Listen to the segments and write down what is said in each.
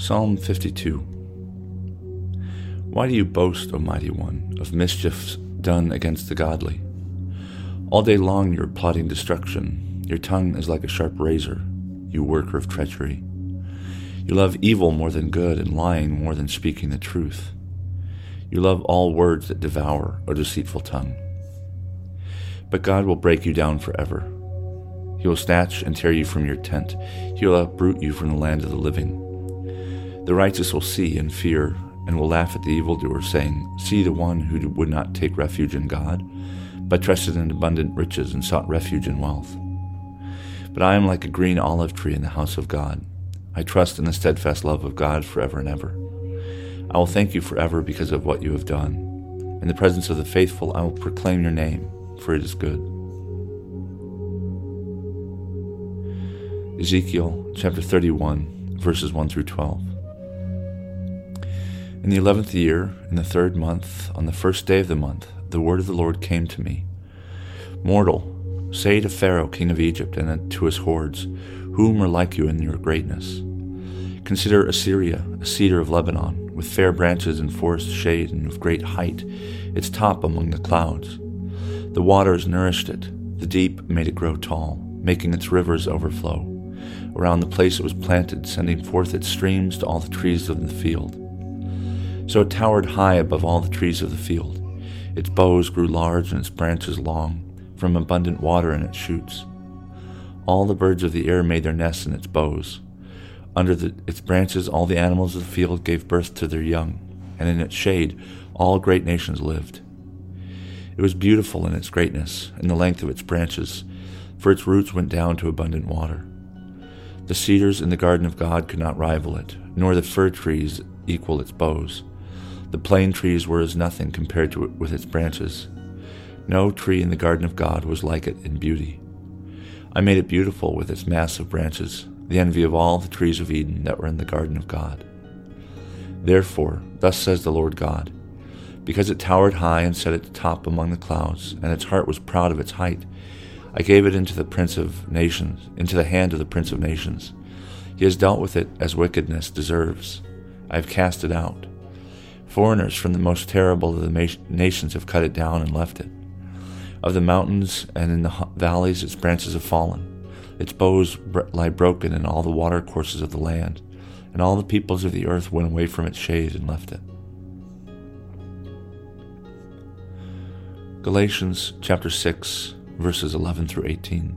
Psalm 52 Why do you boast, O mighty one, of mischiefs done against the godly? All day long you are plotting destruction. Your tongue is like a sharp razor, you worker of treachery. You love evil more than good, and lying more than speaking the truth. You love all words that devour, O deceitful tongue. But God will break you down forever. He will snatch and tear you from your tent. He will uproot you from the land of the living. The righteous will see and fear and will laugh at the evildoer, saying, See the one who would not take refuge in God, but trusted in abundant riches and sought refuge in wealth. But I am like a green olive tree in the house of God. I trust in the steadfast love of God forever and ever. I will thank you forever because of what you have done. In the presence of the faithful, I will proclaim your name, for it is good. Ezekiel chapter 31, verses 1 through 12. In the eleventh year, in the third month, on the first day of the month, the word of the Lord came to me Mortal, say to Pharaoh, king of Egypt, and to his hordes, Whom are like you in your greatness? Consider Assyria, a cedar of Lebanon, with fair branches and forest shade, and of great height, its top among the clouds. The waters nourished it, the deep made it grow tall, making its rivers overflow. Around the place it was planted, sending forth its streams to all the trees of the field. So it towered high above all the trees of the field. Its boughs grew large and its branches long, from abundant water in its shoots. All the birds of the air made their nests in its boughs. Under the, its branches, all the animals of the field gave birth to their young, and in its shade, all great nations lived. It was beautiful in its greatness, and the length of its branches, for its roots went down to abundant water. The cedars in the garden of God could not rival it, nor the fir trees equal its boughs. The plane trees were as nothing compared to it with its branches. No tree in the garden of God was like it in beauty. I made it beautiful with its massive branches, the envy of all the trees of Eden that were in the garden of God. Therefore, thus says the Lord God, because it towered high and set its top among the clouds, and its heart was proud of its height, I gave it into the prince of nations, into the hand of the prince of nations. He has dealt with it as wickedness deserves. I have cast it out. Foreigners from the most terrible of the nations have cut it down and left it. Of the mountains and in the valleys, its branches have fallen. Its boughs lie broken in all the water courses of the land, and all the peoples of the earth went away from its shade and left it. Galatians chapter 6, verses 11 through 18.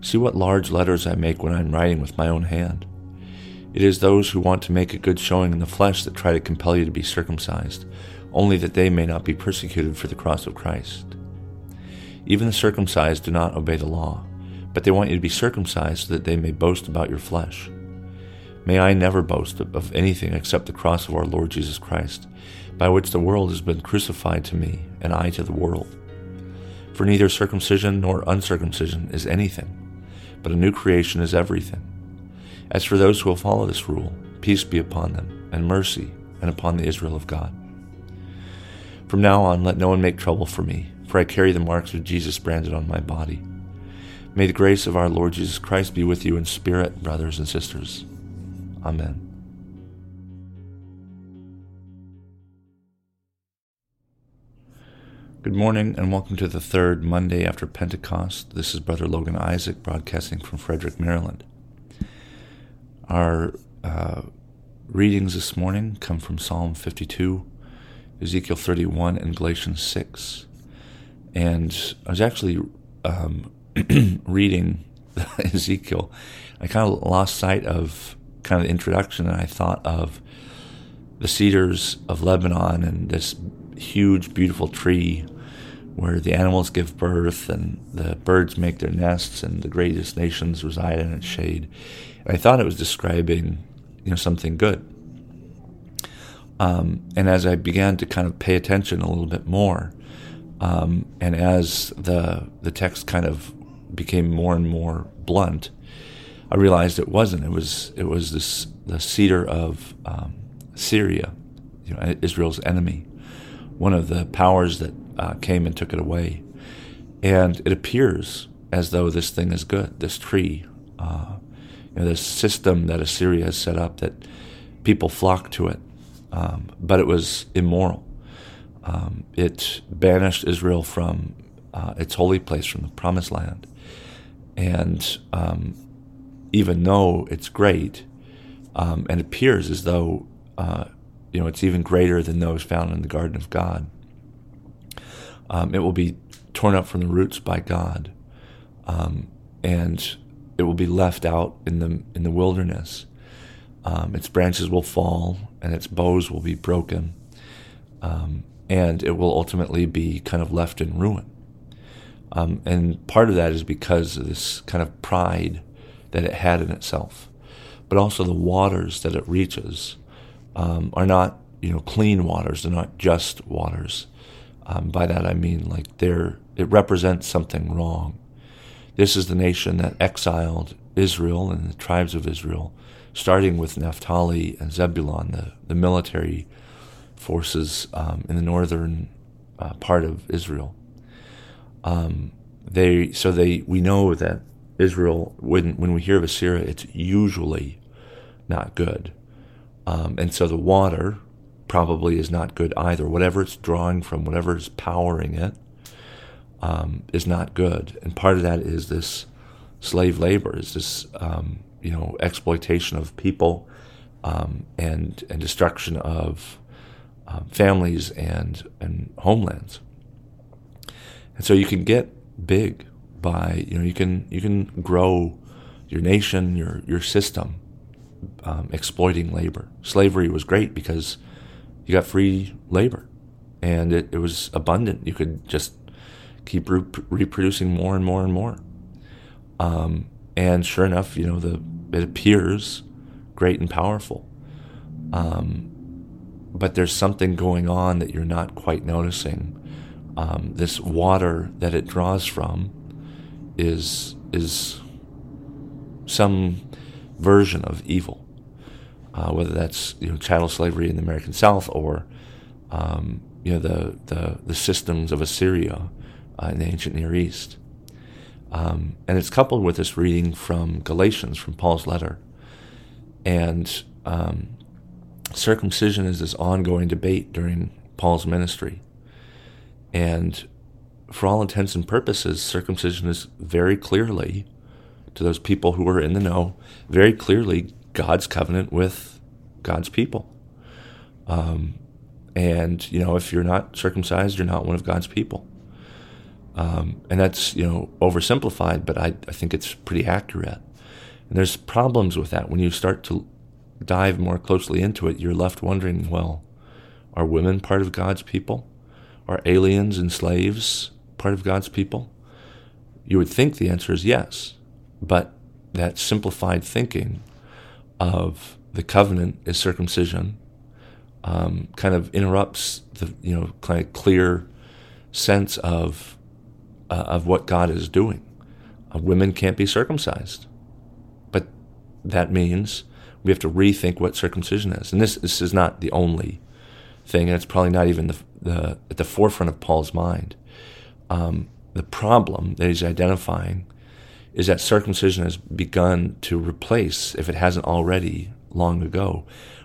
See what large letters I make when I'm writing with my own hand. It is those who want to make a good showing in the flesh that try to compel you to be circumcised, only that they may not be persecuted for the cross of Christ. Even the circumcised do not obey the law, but they want you to be circumcised so that they may boast about your flesh. May I never boast of anything except the cross of our Lord Jesus Christ, by which the world has been crucified to me, and I to the world. For neither circumcision nor uncircumcision is anything, but a new creation is everything. As for those who will follow this rule, peace be upon them, and mercy, and upon the Israel of God. From now on, let no one make trouble for me, for I carry the marks of Jesus branded on my body. May the grace of our Lord Jesus Christ be with you in spirit, brothers and sisters. Amen. Good morning and welcome to the third Monday after Pentecost. This is Brother Logan Isaac broadcasting from Frederick, Maryland. Our uh, readings this morning come from Psalm 52, Ezekiel 31, and Galatians 6. And I was actually um, reading Ezekiel. I kind of lost sight of kind of the introduction, and I thought of the cedars of Lebanon and this huge, beautiful tree where the animals give birth and the birds make their nests and the greatest nations reside in its shade. I thought it was describing, you know, something good. Um, and as I began to kind of pay attention a little bit more, um, and as the the text kind of became more and more blunt, I realized it wasn't. It was it was this the cedar of um, Syria, you know, Israel's enemy, one of the powers that uh, came and took it away. And it appears as though this thing is good, this tree, uh, you know, this system that Assyria has set up that people flock to it. Um, but it was immoral. Um, it banished Israel from uh, its holy place, from the promised land. And um, even though it's great, um, and appears as though uh, you know it's even greater than those found in the Garden of God, um, it will be torn up from the roots by God, um, and it will be left out in the in the wilderness. Um, its branches will fall, and its boughs will be broken, um, and it will ultimately be kind of left in ruin. Um, and part of that is because of this kind of pride that it had in itself, but also the waters that it reaches um, are not you know clean waters; they're not just waters. Um, by that I mean like they're it represents something wrong. This is the nation that exiled Israel and the tribes of Israel, starting with Naphtali and Zebulon, the, the military forces um, in the northern uh, part of Israel. Um, they so they we know that Israel when when we hear of Assyria, it's usually not good, um, and so the water probably is not good either. Whatever it's drawing from, whatever is powering it, um, is not good. And part of that is this slave labor, is this um, you know exploitation of people um, and and destruction of um, families and and homelands. And so you can get big by you know you can you can grow your nation, your your system, um, exploiting labor. Slavery was great because you got free labor and it, it was abundant. You could just keep re- reproducing more and more and more. Um, and sure enough, you know, the it appears great and powerful. Um, but there's something going on that you're not quite noticing. Um, this water that it draws from is is some version of evil uh, whether that's you know chattel slavery in the American South or um, you know the, the, the systems of Assyria uh, in the ancient Near East. Um, and it's coupled with this reading from Galatians, from Paul's letter. And um, circumcision is this ongoing debate during Paul's ministry. And for all intents and purposes, circumcision is very clearly, to those people who are in the know, very clearly God's covenant with God's people. Um, and, you know, if you're not circumcised, you're not one of God's people. Um, and that's, you know, oversimplified, but I, I think it's pretty accurate. And there's problems with that. When you start to dive more closely into it, you're left wondering, well, are women part of God's people? Are aliens and slaves part of God's people? You would think the answer is yes, but that simplified thinking of the covenant is circumcision um, kind of interrupts the you know kind of clear sense of uh, of what God is doing. Uh, women can't be circumcised, but that means we have to rethink what circumcision is. And this this is not the only thing, and it's probably not even the, the at the forefront of Paul's mind. Um, the problem that he's identifying is that circumcision has begun to replace, if it hasn't already long ago,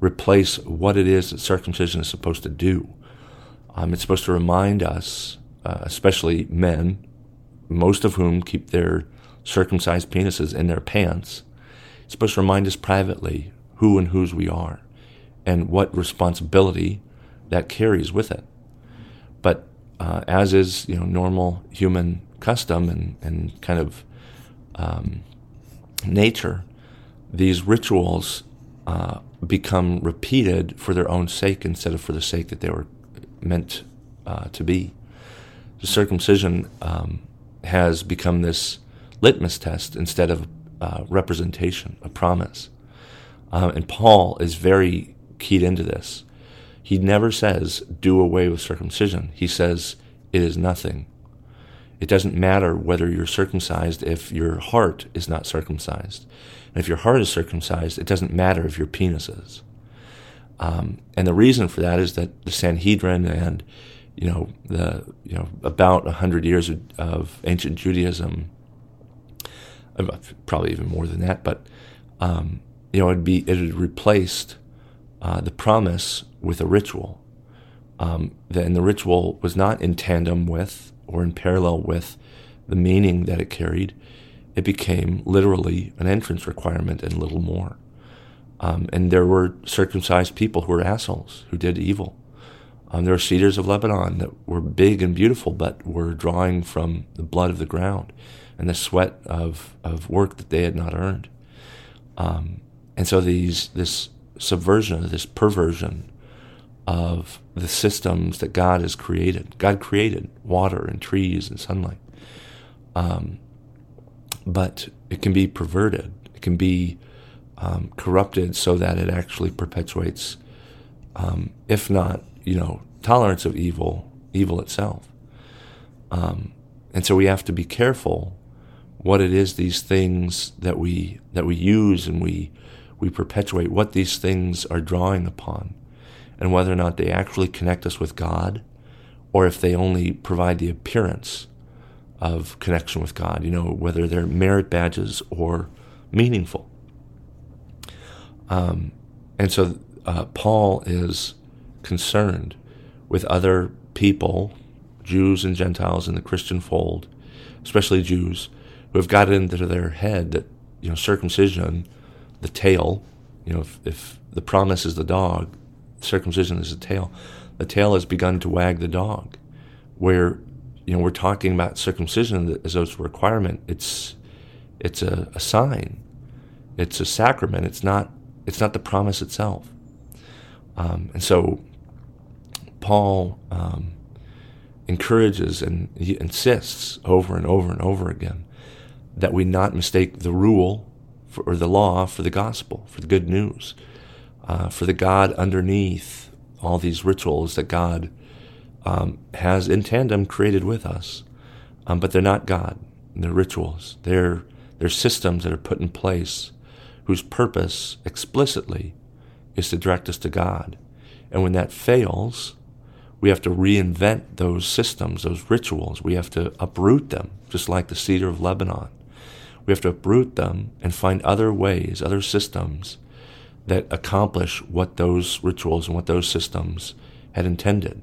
replace what it is that circumcision is supposed to do. Um, it's supposed to remind us, uh, especially men, most of whom keep their circumcised penises in their pants, it's supposed to remind us privately who and whose we are and what responsibility that carries with it. But uh, as is you know normal human custom and, and kind of um, nature, these rituals uh, become repeated for their own sake instead of for the sake that they were meant uh, to be. The circumcision um, has become this litmus test instead of uh, representation, a promise. Uh, and Paul is very keyed into this. He never says, do away with circumcision. He says, it is nothing. It doesn't matter whether you're circumcised if your heart is not circumcised. And if your heart is circumcised, it doesn't matter if your penis is. Um, and the reason for that is that the Sanhedrin and you know the you know about hundred years of, of, ancient Judaism, uh, probably even more than that, but um, you know it'd be it had replaced uh, the promise with a ritual. Um, and the ritual was not in tandem with or in parallel with the meaning that it carried. It became literally an entrance requirement and little more. Um, and there were circumcised people who were assholes, who did evil. Um, there were cedars of Lebanon that were big and beautiful, but were drawing from the blood of the ground and the sweat of, of work that they had not earned. Um, and so these this subversion, this perversion of the systems that God has created. God created water and trees and sunlight. Um, but it can be perverted. It can be um, corrupted so that it actually perpetuates, um, if not, you know, tolerance of evil, evil itself. Um, and so we have to be careful what it is these things that we that we use and we we perpetuate, what these things are drawing upon, and whether or not they actually connect us with God, or if they only provide the appearance of connection with God. You know, whether they're merit badges or meaningful. Um, and so uh, Paul is concerned with other people, Jews and Gentiles in the Christian fold, especially Jews, who have got it into their head that you know circumcision, the tail, you know, if, if the promise is the dog, circumcision is the tail. The tail has begun to wag the dog, where you know we're talking about circumcision as a requirement. It's it's a, a sign, it's a sacrament. It's not it's not the promise itself. Um, and so Paul um, encourages and he insists over and over and over again that we not mistake the rule for, or the law for the gospel, for the good news, uh, for the God underneath all these rituals that God um, has in tandem created with us. Um, but they're not God. They're rituals. They're, they're systems that are put in place whose purpose explicitly is to direct us to God. And when that fails, we have to reinvent those systems, those rituals. We have to uproot them, just like the cedar of Lebanon. We have to uproot them and find other ways, other systems that accomplish what those rituals and what those systems had intended.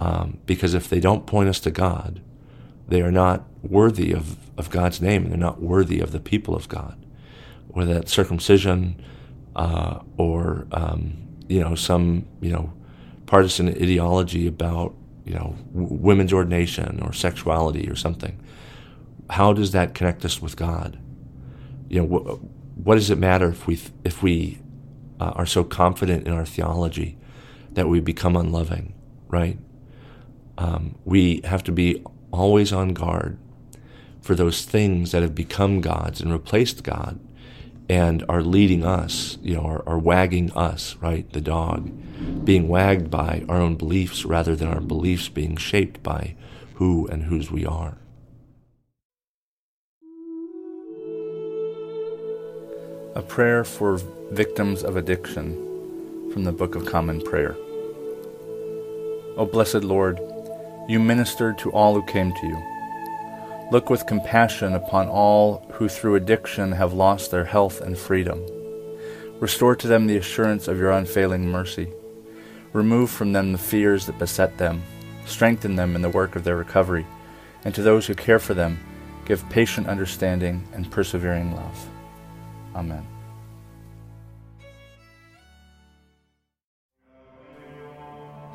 Um, because if they don't point us to God, they are not worthy of, of God's name and they're not worthy of the people of God whether that's circumcision uh, or um, you know some you know partisan ideology about you know w- women's ordination or sexuality or something. How does that connect us with God? You know, wh- what does it matter if we if we uh, are so confident in our theology that we become unloving, right? Um, we have to be always on guard for those things that have become gods and replaced God and are leading us, you know, are, are, wagging us, right? The dog, being wagged by our own beliefs rather than our beliefs being shaped by who and whose we are. A prayer for victims of addiction from the Book of Common Prayer. O blessed Lord, you ministered to all who came to you. Look with compassion upon all who through addiction have lost their health and freedom. Restore to them the assurance of your unfailing mercy. Remove from them the fears that beset them. Strengthen them in the work of their recovery. And to those who care for them, give patient understanding and persevering love. Amen.